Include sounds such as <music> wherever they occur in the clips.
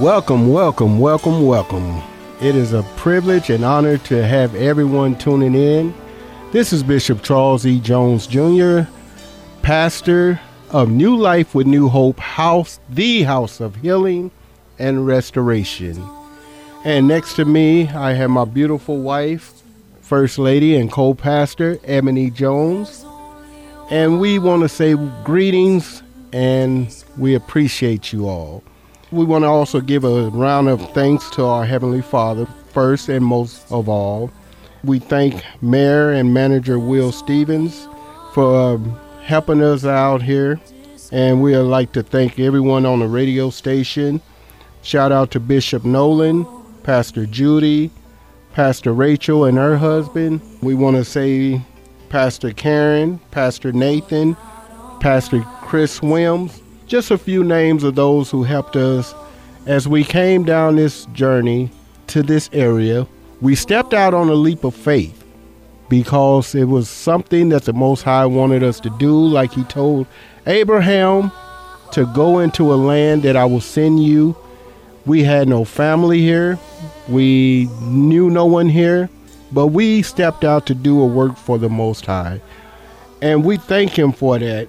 Welcome, welcome, welcome, welcome. It is a privilege and honor to have everyone tuning in. This is Bishop Charles E. Jones Jr., pastor of New Life with New Hope House, the House of Healing and Restoration. And next to me, I have my beautiful wife, First Lady and co pastor, Ebony Jones. And we want to say greetings and we appreciate you all. We want to also give a round of thanks to our Heavenly Father, first and most of all. We thank Mayor and Manager Will Stevens for um, helping us out here. And we'd like to thank everyone on the radio station. Shout out to Bishop Nolan, Pastor Judy, Pastor Rachel and her husband. We want to say Pastor Karen, Pastor Nathan, Pastor Chris Wims, just a few names of those who helped us as we came down this journey to this area. We stepped out on a leap of faith because it was something that the Most High wanted us to do, like He told Abraham to go into a land that I will send you. We had no family here, we knew no one here, but we stepped out to do a work for the Most High. And we thank Him for that.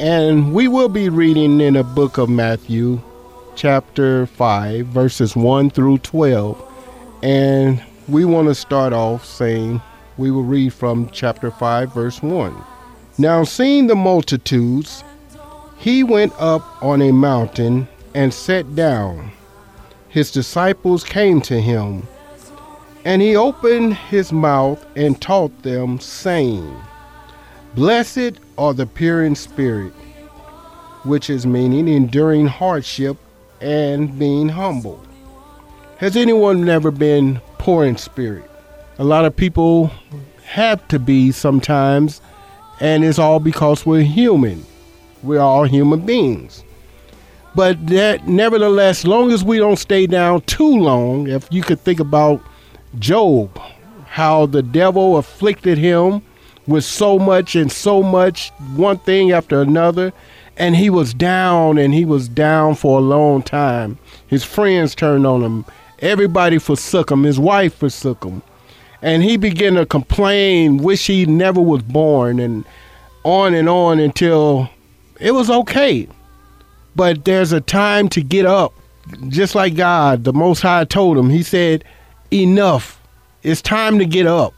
And we will be reading in the book of Matthew, chapter 5, verses 1 through 12. And we want to start off saying, we will read from chapter 5, verse 1. Now, seeing the multitudes, he went up on a mountain and sat down. His disciples came to him, and he opened his mouth and taught them, saying, Blessed are the pure in spirit, which is meaning enduring hardship and being humble. Has anyone never been poor in spirit? A lot of people have to be sometimes, and it's all because we're human. We're all human beings. But that, nevertheless, long as we don't stay down too long, if you could think about Job, how the devil afflicted him with so much and so much, one thing after another. And he was down and he was down for a long time. His friends turned on him. Everybody forsook him. His wife forsook him. And he began to complain, wish he never was born, and on and on until it was okay. But there's a time to get up. Just like God, the Most High told him, He said, Enough. It's time to get up.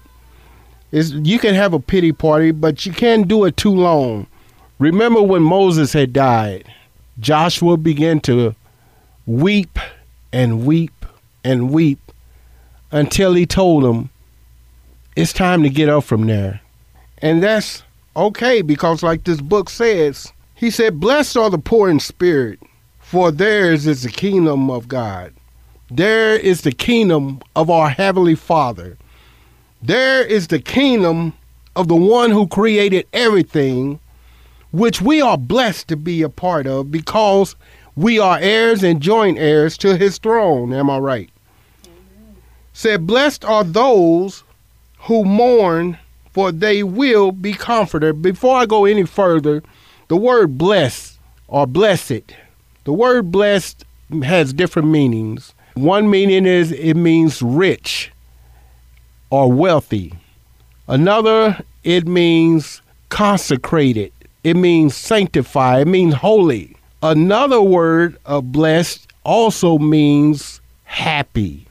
It's, you can have a pity party, but you can't do it too long. Remember when Moses had died, Joshua began to weep and weep and weep until he told him, It's time to get up from there. And that's okay because, like this book says, he said, Blessed are the poor in spirit, for theirs is the kingdom of God. There is the kingdom of our Heavenly Father. There is the kingdom of the one who created everything, which we are blessed to be a part of because we are heirs and joint heirs to his throne. Am I right? Amen. Said, Blessed are those who mourn, for they will be comforted. Before I go any further, the word blessed or blessed, the word blessed has different meanings. One meaning is it means rich or wealthy. Another, it means consecrated. It means sanctified. It means holy. Another word of blessed also means happy.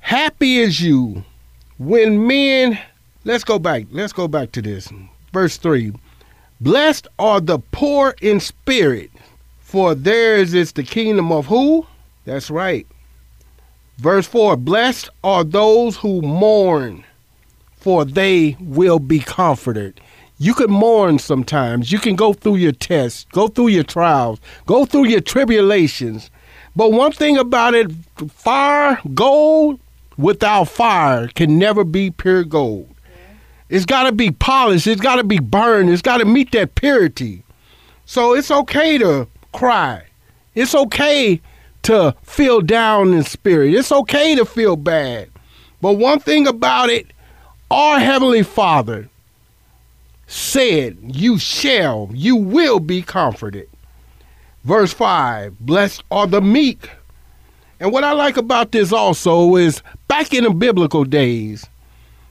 Happy is you when men, let's go back, let's go back to this. Verse 3 Blessed are the poor in spirit, for theirs is the kingdom of who? That's right, Verse 4 Blessed are those who mourn, for they will be comforted. You can mourn sometimes. You can go through your tests, go through your trials, go through your tribulations. But one thing about it fire, gold without fire can never be pure gold. It's got to be polished, it's got to be burned, it's got to meet that purity. So it's okay to cry. It's okay to feel down in spirit. It's okay to feel bad. But one thing about it, our Heavenly Father said, You shall, you will be comforted. Verse 5 Blessed are the meek. And what I like about this also is back in the biblical days,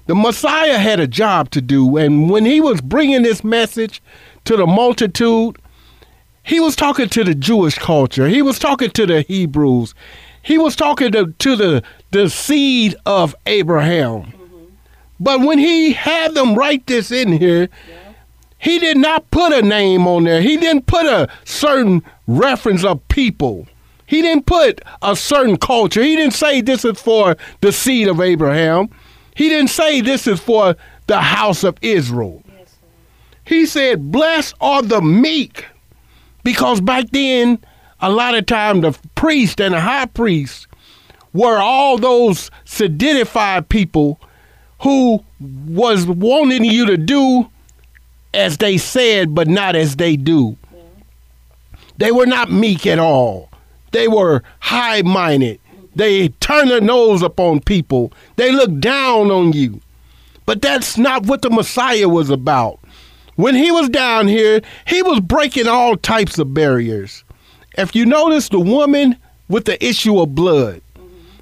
the Messiah had a job to do. And when he was bringing this message to the multitude, he was talking to the Jewish culture, he was talking to the Hebrews, he was talking to, to the, the seed of Abraham. Mm-hmm. But when he had them write this in here, yeah. he did not put a name on there. He didn't put a certain reference of people. He didn't put a certain culture. He didn't say this is for the seed of Abraham. He didn't say this is for the house of Israel. Yes, he said, Blessed are the meek. Because back then, a lot of time the priest and the high priest were all those seditified people who was wanting you to do as they said, but not as they do. They were not meek at all. They were high minded. They turn their nose upon people. They look down on you. But that's not what the Messiah was about. When he was down here, he was breaking all types of barriers. If you notice the woman with the issue of blood,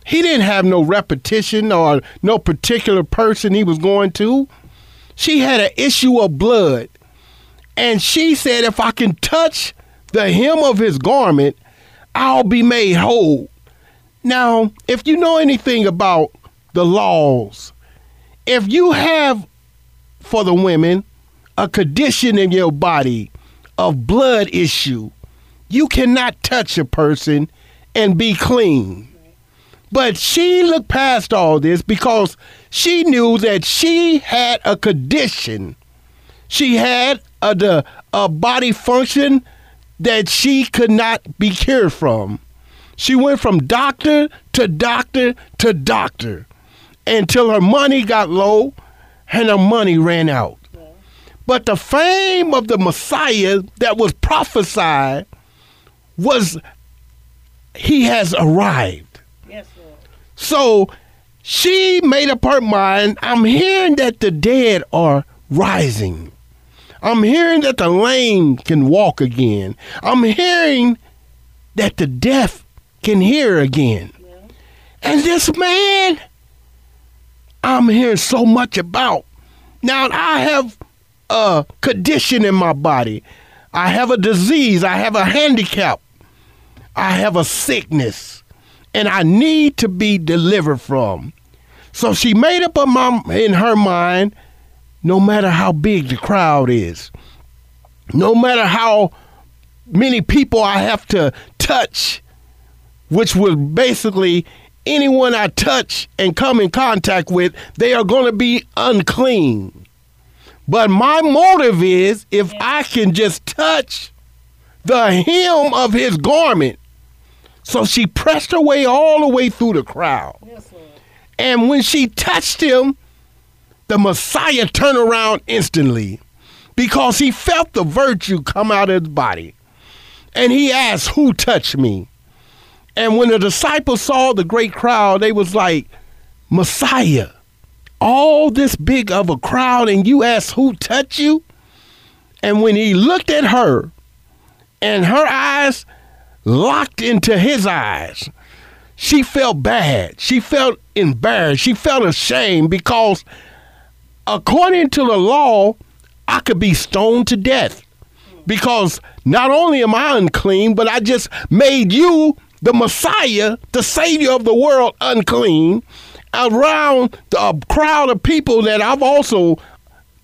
he didn't have no repetition or no particular person he was going to. She had an issue of blood. And she said, if I can touch the hem of his garment, I'll be made whole. Now, if you know anything about the laws, if you have for the women a condition in your body of blood issue, you cannot touch a person and be clean. But she looked past all this because she knew that she had a condition. She had a, a body function that she could not be cured from. She went from doctor to doctor to doctor until her money got low and her money ran out. But the fame of the Messiah that was prophesied was he has arrived. Yes, Lord. So she made up her mind. I'm hearing that the dead are rising. I'm hearing that the lame can walk again. I'm hearing that the deaf can hear again. Yeah. And this man, I'm hearing so much about. Now, I have a condition in my body, I have a disease, I have a handicap, I have a sickness, and I need to be delivered from. So she made up her mom in her mind no matter how big the crowd is, no matter how many people I have to touch, which was basically anyone I touch and come in contact with, they are going to be unclean. But my motive is if I can just touch the hem of his garment. So she pressed her way all the way through the crowd. Yes, and when she touched him, the Messiah turned around instantly because he felt the virtue come out of his body. And he asked, Who touched me? And when the disciples saw the great crowd, they was like, Messiah, all this big of a crowd, and you ask who touched you? And when he looked at her, and her eyes locked into his eyes, she felt bad. She felt embarrassed. She felt ashamed because according to the law, I could be stoned to death because not only am I unclean, but I just made you, the Messiah, the Savior of the world, unclean around a crowd of people that I've also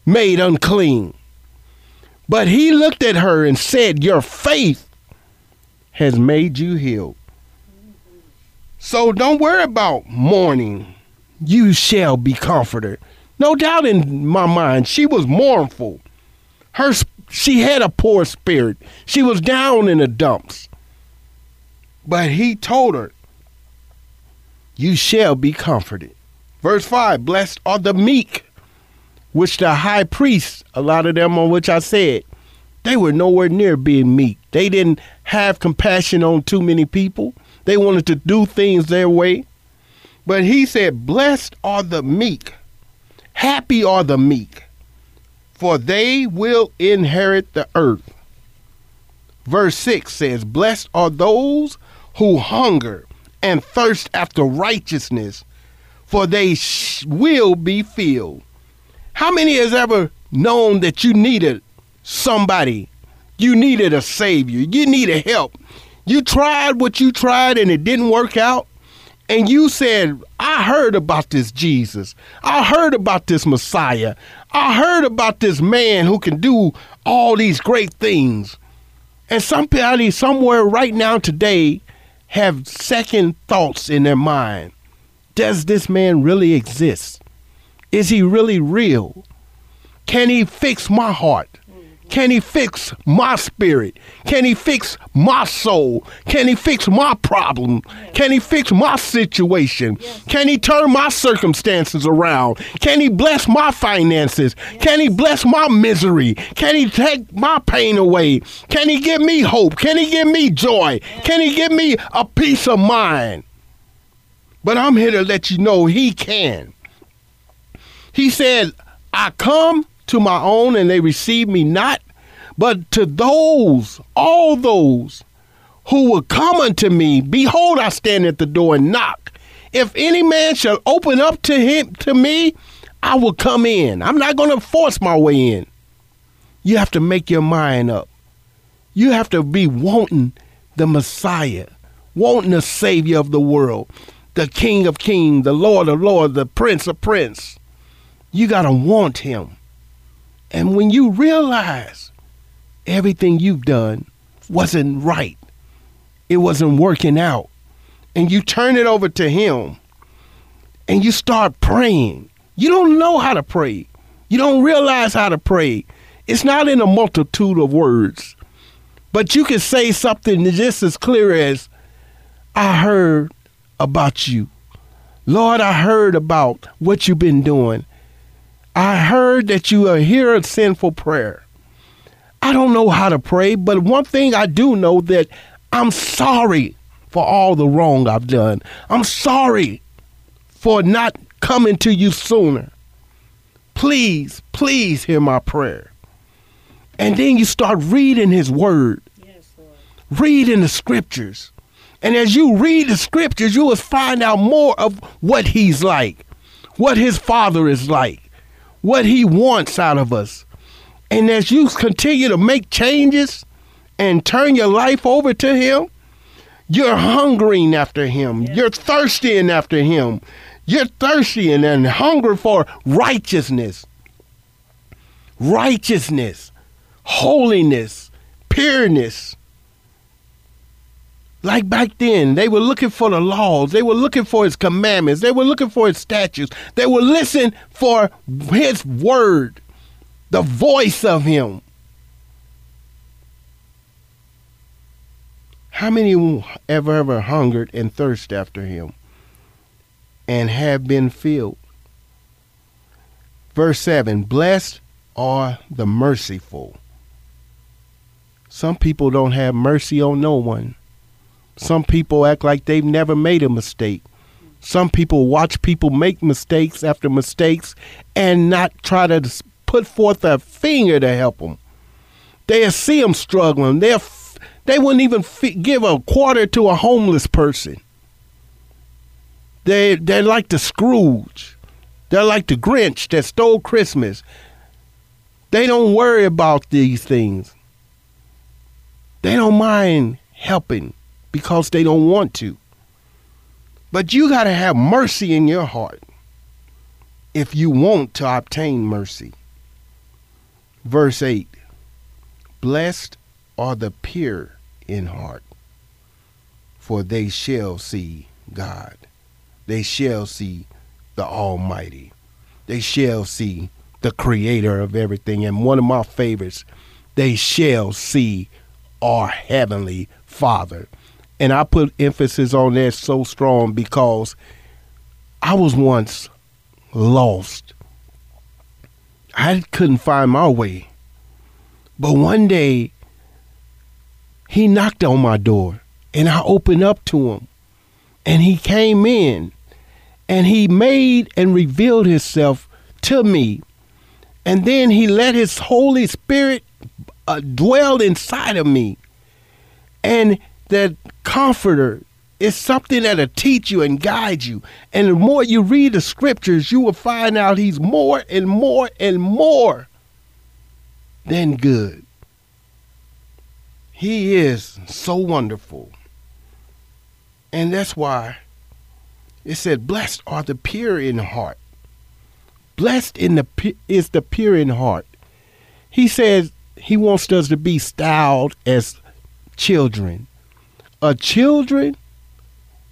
made unclean. But he looked at her and said, Your faith has made you healed. So don't worry about mourning. You shall be comforted. No doubt in my mind, she was mournful. Her she had a poor spirit. She was down in the dumps. But he told her, You shall be comforted. Verse 5 Blessed are the meek, which the high priests, a lot of them on which I said, they were nowhere near being meek. They didn't have compassion on too many people. They wanted to do things their way. But he said, Blessed are the meek Happy are the meek, for they will inherit the earth. Verse 6 says, Blessed are those who hunger and thirst after righteousness, for they sh- will be filled. How many has ever known that you needed somebody? You needed a savior. You needed help. You tried what you tried and it didn't work out. And you said, I heard about this Jesus. I heard about this Messiah. I heard about this man who can do all these great things. And somebody somewhere right now today have second thoughts in their mind. Does this man really exist? Is he really real? Can he fix my heart? Can he fix my spirit? Can he fix my soul? Can he fix my problem? Can he fix my situation? Can he turn my circumstances around? Can he bless my finances? Can he bless my misery? Can he take my pain away? Can he give me hope? Can he give me joy? Can he give me a peace of mind? But I'm here to let you know he can. He said, I come to my own and they receive me not, but to those, all those who will come unto me, behold, I stand at the door and knock. If any man shall open up to him to me, I will come in. I'm not going to force my way in. You have to make your mind up. You have to be wanting the Messiah, wanting the Savior of the world, the King of Kings, the Lord of Lords, the Prince of Prince. You got to want him. And when you realize everything you've done wasn't right, it wasn't working out, and you turn it over to Him and you start praying, you don't know how to pray. You don't realize how to pray. It's not in a multitude of words, but you can say something just as clear as, I heard about you. Lord, I heard about what you've been doing. I heard that you are hear a sinful prayer. I don't know how to pray, but one thing I do know that I'm sorry for all the wrong I've done. I'm sorry for not coming to you sooner. Please, please hear my prayer. And then you start reading his word. Yes, Lord. Reading the scriptures. And as you read the scriptures, you will find out more of what he's like, what his father is like what he wants out of us. And as you continue to make changes and turn your life over to him, you're hungering after him. You're thirsting after him. You're thirsty and hungry for righteousness. Righteousness, holiness, pureness. Like back then, they were looking for the laws. They were looking for his commandments. They were looking for his statutes. They were listening for his word, the voice of him. How many ever ever hungered and thirsted after him and have been filled? Verse 7 Blessed are the merciful. Some people don't have mercy on no one. Some people act like they've never made a mistake. Some people watch people make mistakes after mistakes and not try to put forth a finger to help them. They'll see them struggling. They'll, they wouldn't even f- give a quarter to a homeless person. They, they're like the Scrooge. They're like the Grinch that stole Christmas. They don't worry about these things. They don't mind helping because they don't want to. But you got to have mercy in your heart if you want to obtain mercy. Verse 8 Blessed are the pure in heart, for they shall see God. They shall see the Almighty. They shall see the Creator of everything. And one of my favorites, they shall see our Heavenly Father. And I put emphasis on that so strong because I was once lost. I couldn't find my way. But one day, he knocked on my door and I opened up to him. And he came in and he made and revealed himself to me. And then he let his Holy Spirit uh, dwell inside of me. And that comforter is something that'll teach you and guide you. And the more you read the scriptures, you will find out he's more and more and more than good. He is so wonderful. And that's why it said, Blessed are the pure in heart. Blessed in the is the pure in heart. He says he wants us to be styled as children. A children,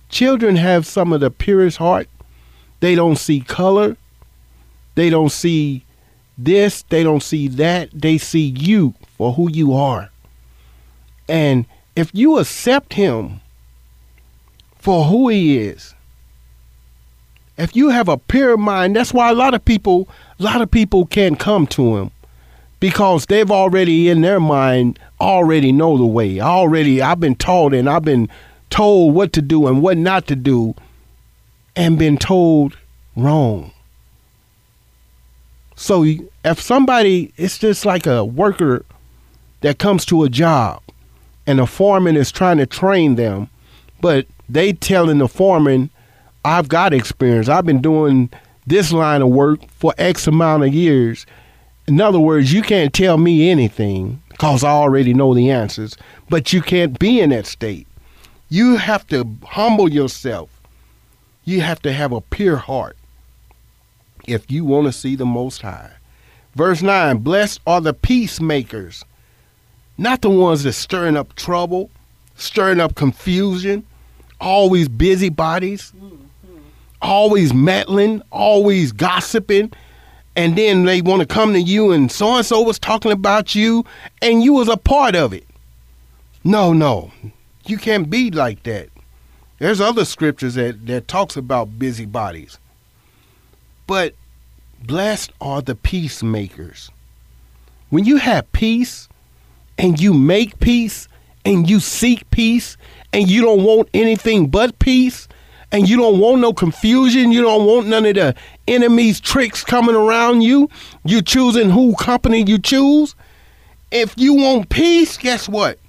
children have some of the purest heart. They don't see color. They don't see this. They don't see that. They see you for who you are. And if you accept him for who he is, if you have a pure mind, that's why a lot of people, a lot of people can't come to him because they've already in their mind already know the way. Already, I've been taught and I've been told what to do and what not to do, and been told wrong. So if somebody, it's just like a worker that comes to a job, and the foreman is trying to train them, but they telling the foreman, "I've got experience. I've been doing this line of work for X amount of years." In other words, you can't tell me anything because I already know the answers, but you can't be in that state. You have to humble yourself. You have to have a pure heart if you want to see the Most High. Verse 9 Blessed are the peacemakers, not the ones that stirring up trouble, stirring up confusion, always busybodies, mm-hmm. always meddling, always gossiping and then they want to come to you and so and so was talking about you and you was a part of it. No, no. You can't be like that. There's other scriptures that, that talks about busybodies. But blessed are the peacemakers. When you have peace and you make peace and you seek peace and you don't want anything but peace, and you don't want no confusion. You don't want none of the enemy's tricks coming around you. You choosing who company you choose. If you want peace, guess what?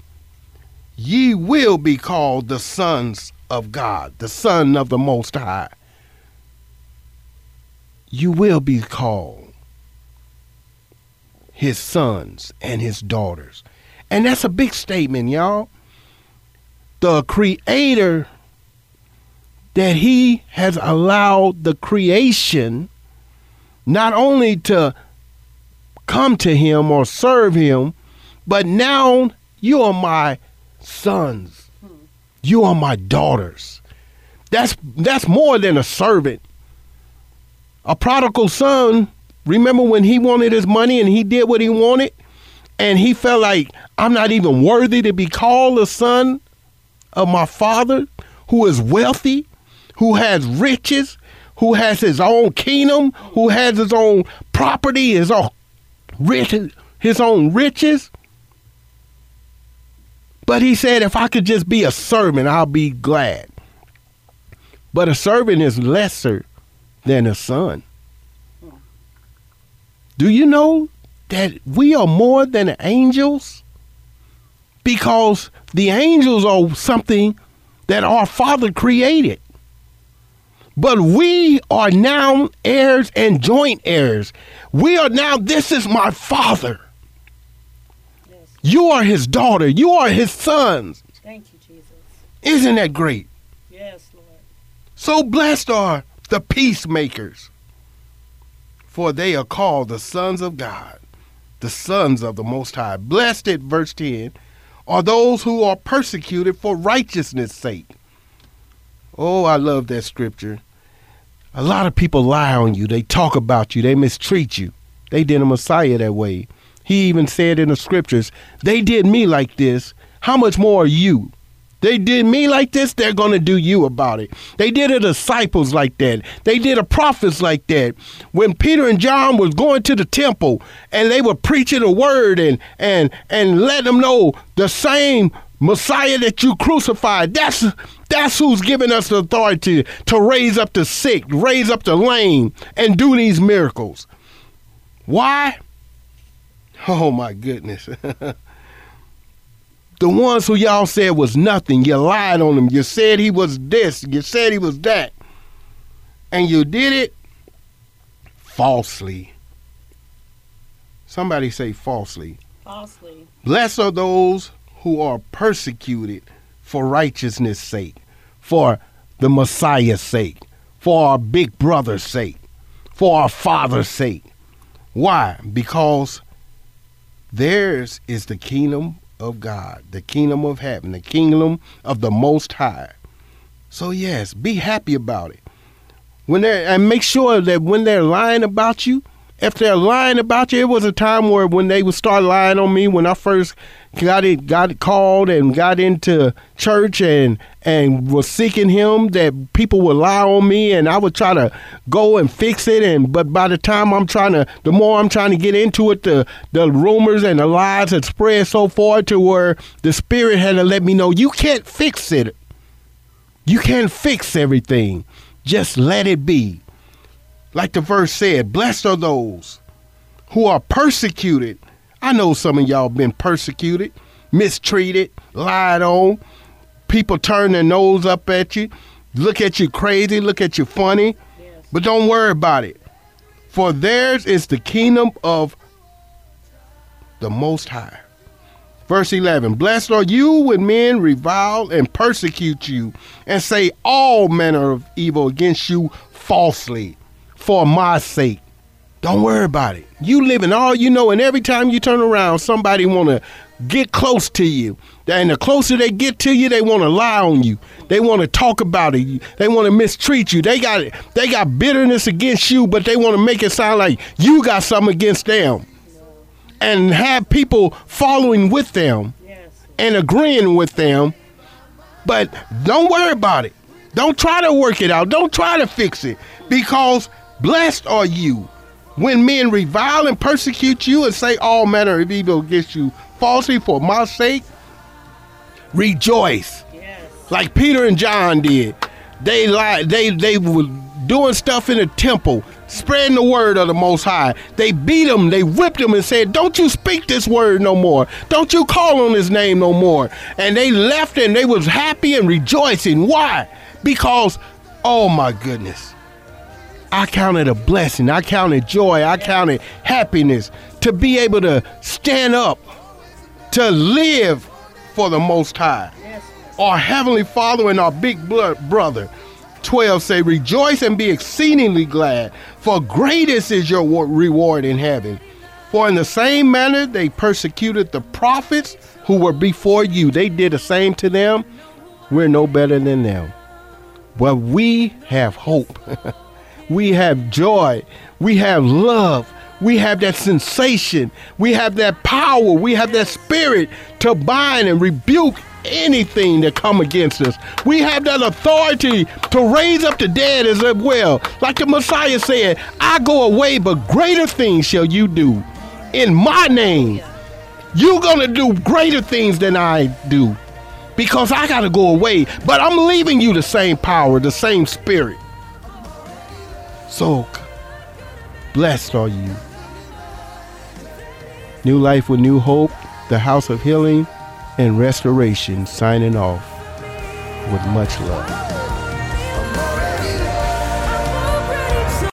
Ye will be called the sons of God, the Son of the Most High. You will be called his sons and his daughters. And that's a big statement, y'all. The Creator that he has allowed the creation not only to come to him or serve him, but now you are my sons. You are my daughters. That's that's more than a servant. A prodigal son, remember when he wanted his money and he did what he wanted and he felt like I'm not even worthy to be called a son of my father who is wealthy who has riches, who has his own kingdom, who has his own property, his own riches, his own riches. But he said, if I could just be a servant, I'll be glad. But a servant is lesser than a son. Do you know that we are more than angels? Because the angels are something that our Father created. But we are now heirs and joint heirs. We are now, this is my father. Yes. You are his daughter. You are his sons. Thank you, Jesus. Isn't that great? Yes, Lord. So blessed are the peacemakers, for they are called the sons of God, the sons of the Most High. Blessed, at verse 10, are those who are persecuted for righteousness' sake Oh, I love that scripture. A lot of people lie on you. They talk about you. They mistreat you. They did a Messiah that way. He even said in the scriptures, they did me like this. How much more are you? They did me like this, they're going to do you about it. They did the disciples like that. They did the prophets like that. When Peter and John was going to the temple and they were preaching the word and and and let them know the same Messiah that you crucified. That's that's who's giving us the authority to raise up the sick, raise up the lame, and do these miracles. Why? Oh my goodness. <laughs> the ones who y'all said was nothing, you lied on them. You said he was this, you said he was that. And you did it falsely. Somebody say falsely. Falsely. Blessed are those who are persecuted for righteousness' sake, for the Messiah's sake, for our big brother's sake, for our father's sake. Why? Because theirs is the kingdom of God, the kingdom of heaven, the kingdom of the Most High. So, yes, be happy about it. When they and make sure that when they're lying about you, if they're lying about you, it was a time where when they would start lying on me when I first got it got called and got into church and and was seeking him that people would lie on me and I would try to go and fix it and but by the time I'm trying to the more I'm trying to get into it the the rumors and the lies had spread so far to where the spirit had to let me know you can't fix it. You can't fix everything. Just let it be. Like the verse said, blessed are those who are persecuted. I know some of y'all been persecuted, mistreated, lied on. People turn their nose up at you, look at you crazy, look at you funny. Yes. But don't worry about it. For theirs is the kingdom of the Most High. Verse 11 Blessed are you when men revile and persecute you and say all manner of evil against you falsely for my sake. Don't worry about it. You living all you know, and every time you turn around, somebody want to get close to you. And the closer they get to you, they want to lie on you. They want to talk about it. They want to mistreat you. They got they got bitterness against you, but they want to make it sound like you got something against them. And have people following with them and agreeing with them. But don't worry about it. Don't try to work it out. Don't try to fix it. Because blessed are you when men revile and persecute you and say all manner of evil against you falsely for my sake. Rejoice Yes. like Peter and John did. They lied. They they were doing stuff in the temple, spreading the word of the Most High. They beat him. They whipped him and said, "Don't you speak this word no more. Don't you call on His name no more." And they left and they was happy and rejoicing. Why? Because, oh my goodness. I counted a blessing. I counted joy. I counted happiness to be able to stand up, to live for the Most High. Our heavenly father and our big brother 12 say rejoice and be exceedingly glad for greatest is your reward in heaven. For in the same manner they persecuted the prophets who were before you. They did the same to them. We're no better than them. But we have hope <laughs> we have joy. We have love. We have that sensation. We have that power. We have that spirit to bind and rebuke anything that come against us. We have that authority to raise up the dead as well. Like the messiah said i go away but greater things shall you do. In my name you're gonna do greater things than i do. Because i gotta go away but i'm leaving you the same power the same spirit so blessed are you. New life with new hope, the house of healing and restoration signing off with much love.